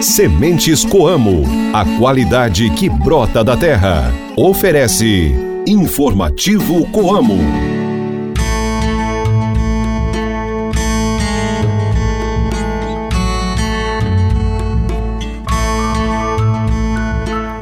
Sementes Coamo, a qualidade que brota da terra. Oferece Informativo Coamo.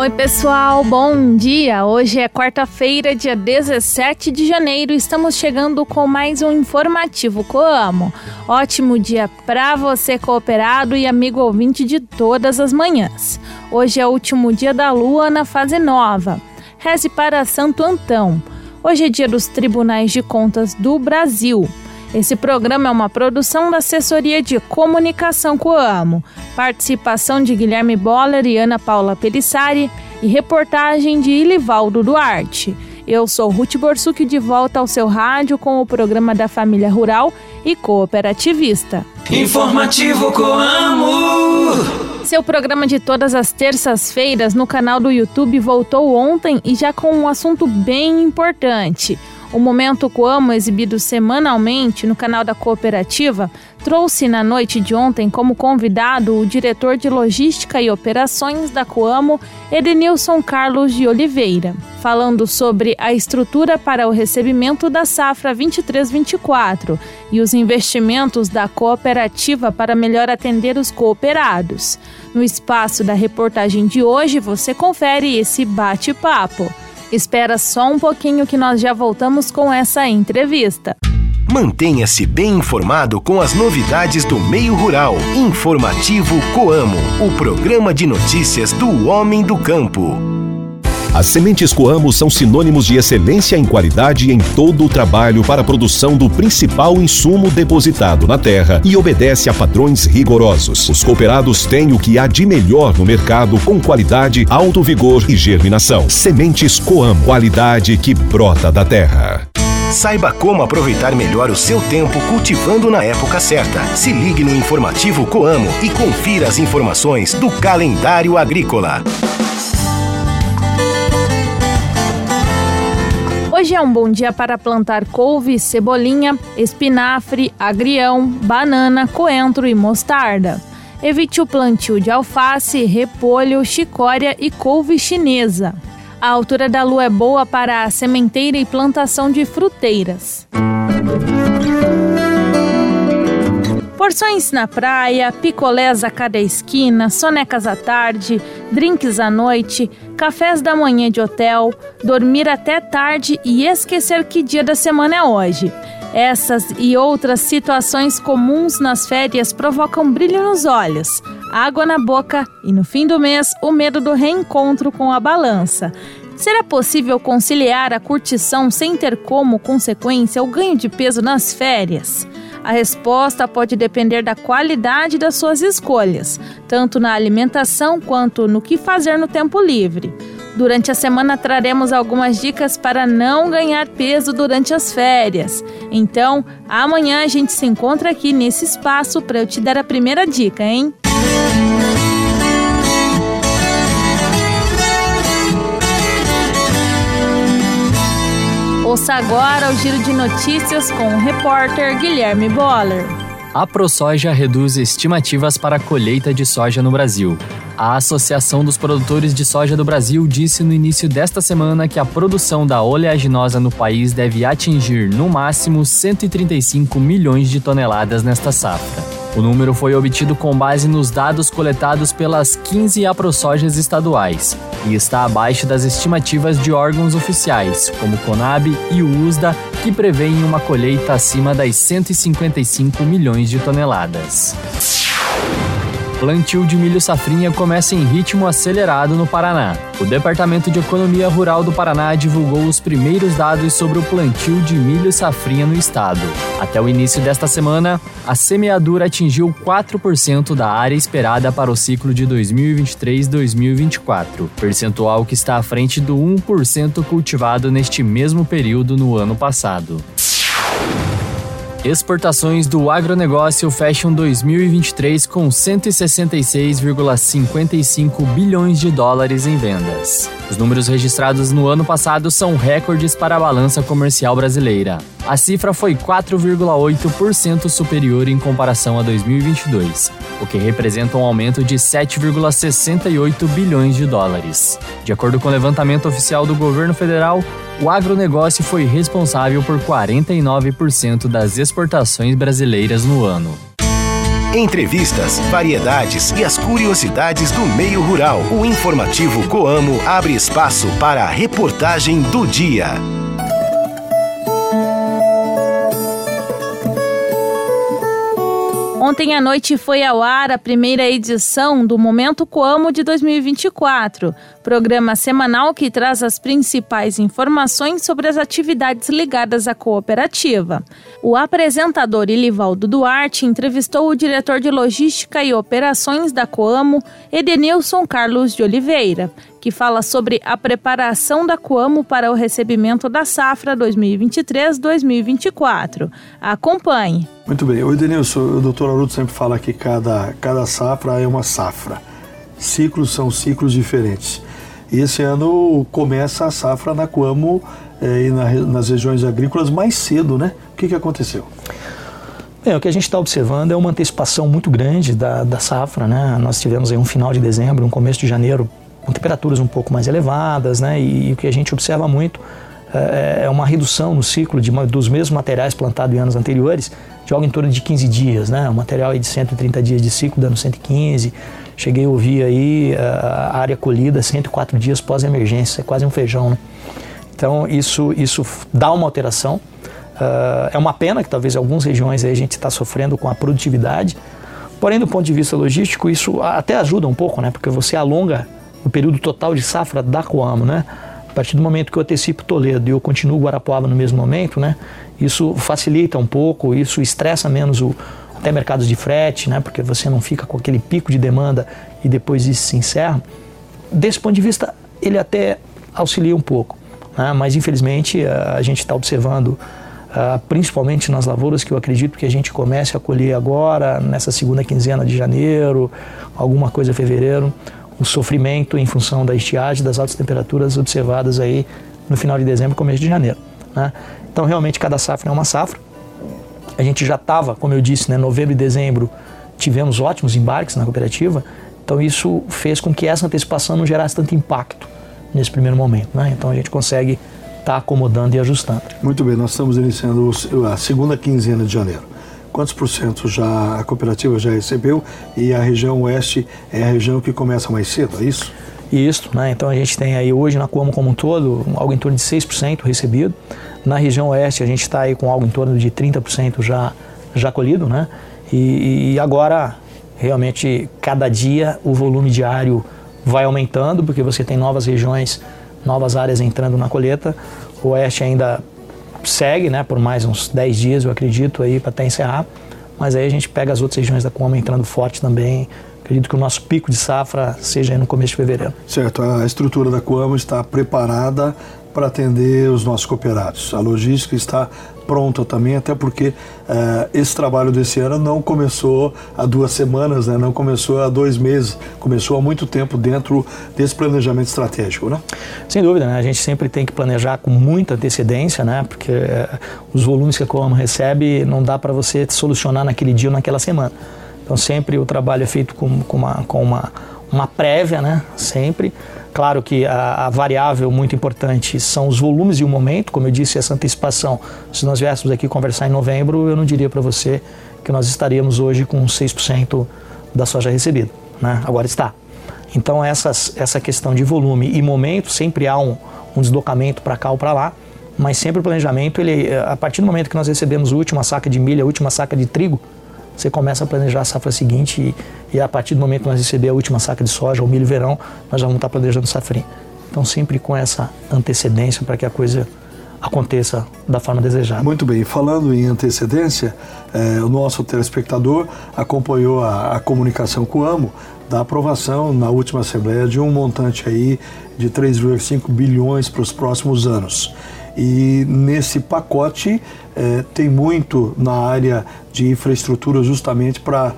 Oi, pessoal, bom dia! Hoje é quarta-feira, dia 17 de janeiro. Estamos chegando com mais um informativo Coamo. Ótimo dia para você, cooperado e amigo ouvinte de todas as manhãs. Hoje é o último dia da lua na fase nova. Reze para Santo Antão. Hoje é dia dos Tribunais de Contas do Brasil. Esse programa é uma produção da Assessoria de Comunicação Coamo. Participação de Guilherme Boller e Ana Paula Pelissari e reportagem de Ilivaldo Duarte. Eu sou Ruth Borsuk de volta ao seu rádio com o programa da Família Rural e Cooperativista. Informativo Coamo! Seu programa de todas as terças-feiras no canal do YouTube voltou ontem e já com um assunto bem importante. O Momento Coamo, exibido semanalmente no canal da cooperativa, trouxe na noite de ontem como convidado o diretor de Logística e Operações da Coamo, Edenilson Carlos de Oliveira, falando sobre a estrutura para o recebimento da safra 23-24 e os investimentos da cooperativa para melhor atender os cooperados. No espaço da reportagem de hoje, você confere esse bate-papo. Espera só um pouquinho que nós já voltamos com essa entrevista. Mantenha-se bem informado com as novidades do meio rural. Informativo Coamo, o programa de notícias do homem do campo. As sementes Coamo são sinônimos de excelência em qualidade em todo o trabalho para a produção do principal insumo depositado na terra e obedece a padrões rigorosos. Os cooperados têm o que há de melhor no mercado com qualidade, alto vigor e germinação. Sementes Coamo, qualidade que brota da terra. Saiba como aproveitar melhor o seu tempo cultivando na época certa. Se ligue no informativo Coamo e confira as informações do calendário agrícola. Hoje é um bom dia para plantar couve, cebolinha, espinafre, agrião, banana, coentro e mostarda. Evite o plantio de alface, repolho, chicória e couve chinesa. A altura da lua é boa para a sementeira e plantação de fruteiras. Porções na praia, picolés a cada esquina, sonecas à tarde, drinks à noite, cafés da manhã de hotel, dormir até tarde e esquecer que dia da semana é hoje. Essas e outras situações comuns nas férias provocam brilho nos olhos, água na boca e, no fim do mês, o medo do reencontro com a balança. Será possível conciliar a curtição sem ter como consequência o ganho de peso nas férias? A resposta pode depender da qualidade das suas escolhas, tanto na alimentação quanto no que fazer no tempo livre. Durante a semana traremos algumas dicas para não ganhar peso durante as férias. Então, amanhã a gente se encontra aqui nesse espaço para eu te dar a primeira dica, hein? Ouça agora o giro de notícias com o repórter Guilherme Boller. A ProSoja reduz estimativas para a colheita de soja no Brasil. A Associação dos Produtores de Soja do Brasil disse no início desta semana que a produção da oleaginosa no país deve atingir, no máximo, 135 milhões de toneladas nesta safra. O número foi obtido com base nos dados coletados pelas 15 aprosojas estaduais e está abaixo das estimativas de órgãos oficiais, como Conab e o USDA, que prevêem uma colheita acima das 155 milhões de toneladas. Plantio de milho safrinha começa em ritmo acelerado no Paraná. O Departamento de Economia Rural do Paraná divulgou os primeiros dados sobre o plantio de milho safrinha no estado. Até o início desta semana, a semeadura atingiu 4% da área esperada para o ciclo de 2023-2024, percentual que está à frente do 1% cultivado neste mesmo período no ano passado. Exportações do agronegócio fecham 2023 com 166,55 bilhões de dólares em vendas. Os números registrados no ano passado são recordes para a balança comercial brasileira. A cifra foi 4,8% superior em comparação a 2022, o que representa um aumento de 7,68 bilhões de dólares. De acordo com o levantamento oficial do governo federal, o agronegócio foi responsável por 49% das exportações brasileiras no ano. Entrevistas, variedades e as curiosidades do meio rural. O informativo Coamo abre espaço para a reportagem do dia. Ontem à noite foi ao ar a primeira edição do Momento Coamo de 2024, programa semanal que traz as principais informações sobre as atividades ligadas à cooperativa. O apresentador Ilivaldo Duarte entrevistou o diretor de Logística e Operações da Coamo, Edenilson Carlos de Oliveira, que fala sobre a preparação da Coamo para o recebimento da safra 2023-2024. Acompanhe. Muito bem. O Edenilson, o doutor Aruto sempre fala que cada, cada safra é uma safra. Ciclos são ciclos diferentes. E esse ano começa a safra na Coamo eh, e na, nas regiões agrícolas mais cedo, né? O que, que aconteceu? Bem, o que a gente está observando é uma antecipação muito grande da, da safra, né? Nós tivemos aí um final de dezembro, um começo de janeiro com temperaturas um pouco mais elevadas, né? E, e o que a gente observa muito é, é uma redução no ciclo de dos mesmos materiais plantados em anos anteriores, de algo em torno de 15 dias, né? O material de 130 dias de ciclo dando 115. Cheguei a ouvir aí a área colhida 104 dias pós-emergência, é quase um feijão, né? Então isso, isso dá uma alteração. Uh, é uma pena que talvez em algumas regiões a gente está sofrendo com a produtividade, porém do ponto de vista logístico isso até ajuda um pouco, né? Porque você alonga o período total de safra da Coamo, né? A partir do momento que eu antecipo Toledo e eu continuo Guarapuava no mesmo momento, né? Isso facilita um pouco, isso estressa menos o, até mercados de frete, né? Porque você não fica com aquele pico de demanda e depois isso se encerra. Desse ponto de vista, ele até auxilia um pouco, né? mas infelizmente a gente está observando Uh, principalmente nas lavouras que eu acredito que a gente comece a colher agora, nessa segunda quinzena de janeiro, alguma coisa em fevereiro, o sofrimento em função da estiagem, das altas temperaturas observadas aí no final de dezembro começo de janeiro. Né? Então, realmente, cada safra é uma safra. A gente já estava, como eu disse, né, novembro e dezembro tivemos ótimos embarques na cooperativa, então isso fez com que essa antecipação não gerasse tanto impacto nesse primeiro momento. Né? Então a gente consegue estar tá acomodando e ajustando. Muito bem, nós estamos iniciando a segunda quinzena de janeiro quantos por cento já a cooperativa já recebeu e a região oeste é a região que começa mais cedo, é isso? Isso, né? Então a gente tem aí hoje na Coamo como um todo algo em torno de 6% recebido. Na região oeste a gente está aí com algo em torno de 30% já, já colhido, né? E, e agora realmente cada dia o volume diário vai aumentando porque você tem novas regiões, novas áreas entrando na colheita. O oeste ainda segue, né, por mais uns 10 dias, eu acredito, aí para até encerrar. Mas aí a gente pega as outras regiões da Coma entrando forte também. Acredito que o nosso pico de safra seja no começo de fevereiro. Certo, a estrutura da Coamo está preparada para atender os nossos cooperados. A logística está pronta também, até porque eh, esse trabalho desse ano não começou há duas semanas, né? não começou há dois meses, começou há muito tempo dentro desse planejamento estratégico, né? Sem dúvida, né? a gente sempre tem que planejar com muita antecedência, né? porque eh, os volumes que a Coamo recebe não dá para você solucionar naquele dia ou naquela semana. Então sempre o trabalho é feito com, com, uma, com uma, uma prévia, né? sempre, Claro que a, a, variável muito importante são os volumes e o momento, como eu disse, essa antecipação. Se nós viéssemos aqui conversar em novembro, eu não diria para você que nós estaríamos hoje com 6% da soja recebida. Né? Agora está. Então, essas, essa questão de volume e momento, sempre há um, um deslocamento para cá ou para lá, mas sempre o planejamento, ele, a partir do momento que nós recebemos a última saca de milho, a última saca de trigo, você começa a planejar a safra seguinte e, e a partir do momento que nós receber a última saca de soja, ou milho verão, nós já vamos estar planejando safrinha. Então sempre com essa antecedência para que a coisa aconteça da forma desejada. Muito bem, falando em antecedência, eh, o nosso telespectador acompanhou a, a, comunicação com o AMO da aprovação na última Assembleia de um montante aí de 3,5 bilhões para os próximos anos. E nesse pacote é, tem muito na área de infraestrutura justamente para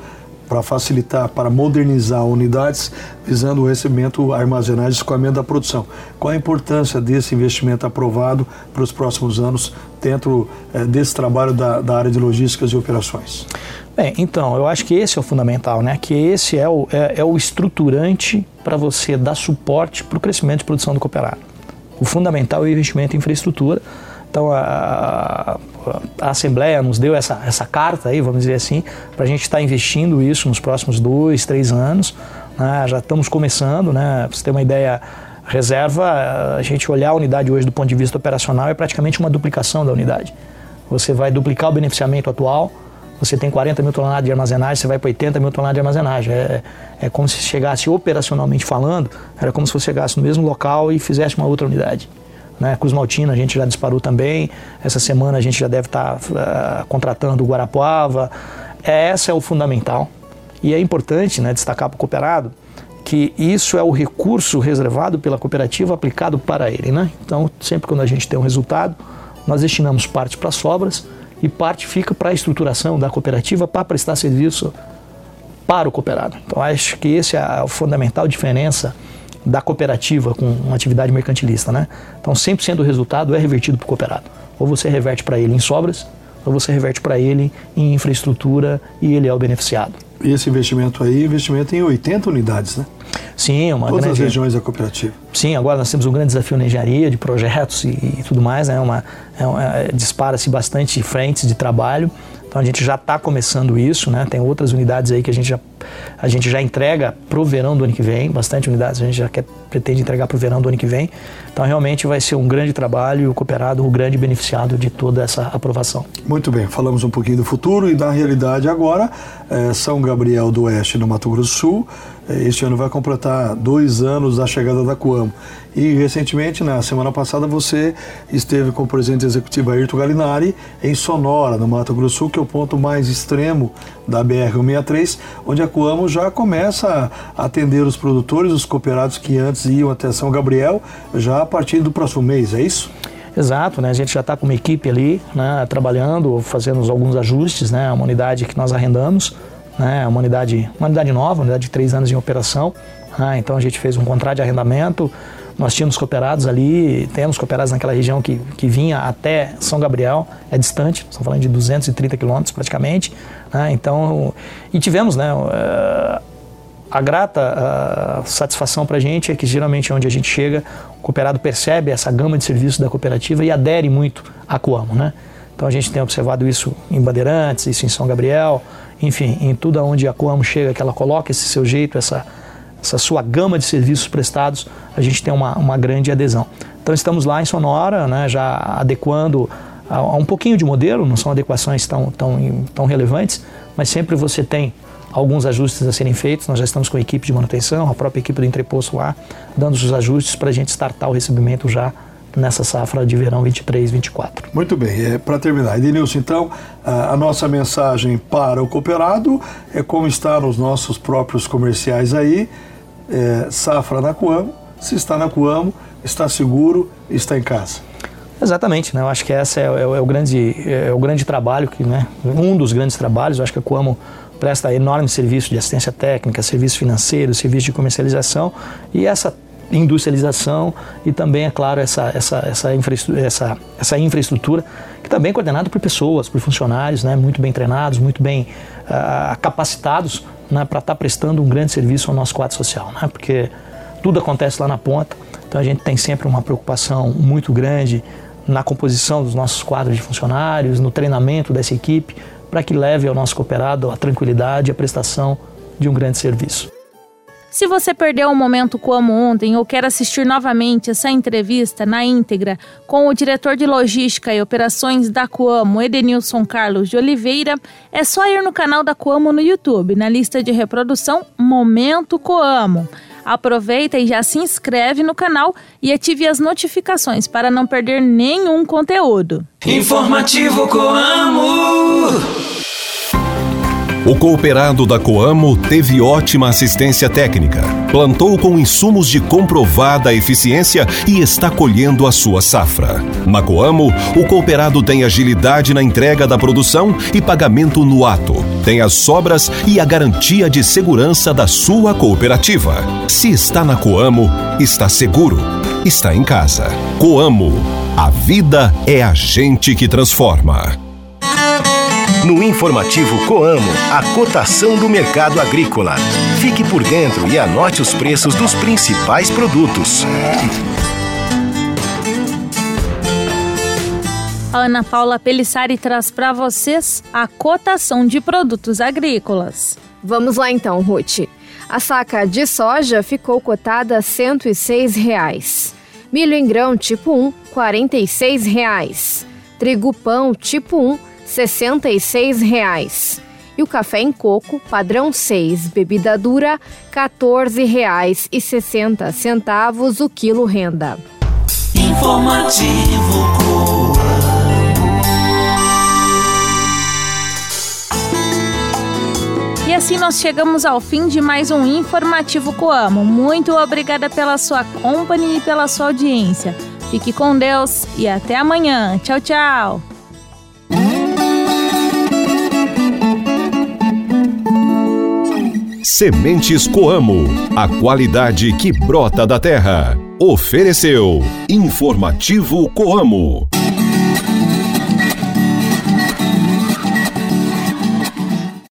para facilitar, para modernizar unidades, visando o recebimento, armazenagem e escoamento da produção. Qual a importância desse investimento aprovado para os próximos anos dentro é, desse trabalho da, da, área de logísticas e operações? Bem, então, eu acho que esse é o fundamental, né? Que esse é o, é, é o estruturante para você dar suporte para o crescimento de produção do cooperado. O fundamental é o investimento em infraestrutura. Então, a, a Assembleia nos deu essa, essa carta aí, vamos dizer assim, para a gente estar tá investindo isso nos próximos dois, três anos. Né? Já estamos começando, né? Para você ter uma ideia, reserva, a gente olhar a unidade hoje do ponto de vista operacional é praticamente uma duplicação da unidade. Você vai duplicar o beneficiamento atual, você tem 40 mil toneladas de armazenagem, você vai para 80 mil toneladas de armazenagem. É, é como se chegasse operacionalmente falando, era como se você chegasse no mesmo local e fizesse uma outra unidade. Né? Cruz a gente já disparou também. Essa semana a gente já deve estar tá, uh, contratando o Guarapuava. É, essa é o fundamental. E é importante né, destacar para o cooperado que isso é o recurso reservado pela cooperativa aplicado para ele. Né? Então, sempre quando a gente tem um resultado, nós destinamos parte para as sobras e parte fica para a estruturação da cooperativa para prestar serviço para o cooperado. Então, acho que esse é a fundamental diferença da cooperativa com uma atividade mercantilista, né? Então 100% do resultado é revertido para o cooperado. Ou você reverte para ele em sobras, ou você reverte para ele em infraestrutura e ele é o beneficiado. E esse investimento aí, investimento em 80 unidades, né? Sim, uma Todas grande... as regiões da cooperativa. Sim, agora nós temos um grande desafio na engenharia, de projetos e, e tudo mais, né? Uma, é uma, é, dispara-se bastante frentes de trabalho. Então a gente já está começando isso, né? Tem outras unidades aí que a gente já, a gente já entrega para o verão do ano que vem, bastante unidades a gente já quer, pretende entregar para o verão do ano que vem. Então realmente vai ser um grande trabalho e o cooperado o grande beneficiado de toda essa aprovação. Muito bem, falamos um pouquinho do futuro e da realidade agora. É São Gabriel do Oeste, no Mato Grosso do Sul, é, este ano vai completar dois anos da chegada da Coamo. E recentemente, na semana passada, você esteve com o presidente executivo Ayrton Galinari em Sonora, no Mato Grosso do Sul, que é o ponto mais extremo da BR-163, onde a Coamo já começa a atender os produtores, os cooperados que antes iam até São Gabriel, já a partir do próximo mês, é isso? Exato, né? A gente já está com uma equipe ali, né, trabalhando, fazendo alguns ajustes, né? Uma unidade que nós arrendamos né? Uma unidade, uma unidade nova, uma unidade de três anos em operação. Né? Então a gente fez um contrato de arrendamento. Nós tínhamos cooperados ali, temos cooperados naquela região que, que vinha até São Gabriel, é distante, estamos falando de 230 quilômetros praticamente. Né? Então, e tivemos, né? Eh, a grata a satisfação para a gente é que geralmente onde a gente chega, o cooperado percebe essa gama de serviços da cooperativa e adere muito à Coamo, né? Então a gente tem observado isso em Bandeirantes, isso em São Gabriel, enfim, em tudo onde a Coamo chega, que ela coloca esse seu jeito, essa, essa sua gama de serviços prestados, a gente tem uma, uma grande adesão. Então estamos lá em Sonora, né, já adequando a, a, um pouquinho de modelo, não são adequações tão, tão, tão relevantes, mas sempre você tem alguns ajustes a serem feitos. Nós já estamos com a equipe de manutenção, a própria equipe do entreposto lá, dando os ajustes para a gente startar o recebimento já nessa safra de verão 23, 24. Muito bem, é, para terminar, Edenilson, então, a, a, nossa mensagem para o cooperado é como está nos nossos próprios comerciais aí, é, safra na Coamo, se está na Coamo, está seguro, está em casa. Exatamente, né? eu acho que esse é, é, é, o grande, é o grande trabalho, que, né? um dos grandes trabalhos, eu acho que a Coamo presta enorme serviço de assistência técnica, serviço financeiro, serviço de comercialização e essa industrialização e também, é claro, essa, essa, essa, infraestrutura, essa, essa infraestrutura que também é coordenada por pessoas, por funcionários né, muito bem treinados, muito bem uh, capacitados né, para estar tá prestando um grande serviço ao nosso quadro social, né, porque tudo acontece lá na ponta, então a gente tem sempre uma preocupação muito grande na composição dos nossos quadros de funcionários, no treinamento dessa equipe, para que leve ao nosso cooperado a tranquilidade e a prestação de um grande serviço. Se você perdeu um momento como ontem ou quer assistir novamente essa entrevista na íntegra com o diretor de logística e operações da Coamo, Edenilson Carlos de Oliveira, é só ir no canal da Coamo no YouTube, na lista de reprodução Momento Coamo. Aproveita e já se inscreve no canal e ative as notificações para não perder nenhum conteúdo. Informativo Coamo. O cooperado da Coamo teve ótima assistência técnica, plantou com insumos de comprovada eficiência e está colhendo a sua safra. Na Coamo, o cooperado tem agilidade na entrega da produção e pagamento no ato, tem as sobras e a garantia de segurança da sua cooperativa. Se está na Coamo, está seguro, está em casa. Coamo, a vida é a gente que transforma. No informativo Coamo, a cotação do mercado agrícola. Fique por dentro e anote os preços dos principais produtos. A Ana Paula Pelissari traz para vocês a cotação de produtos agrícolas. Vamos lá então, Ruth. A saca de soja ficou cotada a 106 reais. Milho em grão tipo 1, 46 reais. Trigo pão tipo 1, R$ 66 reais. E o café em coco, padrão 6, bebida dura, R$ 14,60 o quilo renda. Informativo E assim nós chegamos ao fim de mais um Informativo Coamo. Muito obrigada pela sua companhia e pela sua audiência. Fique com Deus e até amanhã. Tchau, tchau. Sementes Coamo, a qualidade que brota da terra. Ofereceu Informativo Coamo.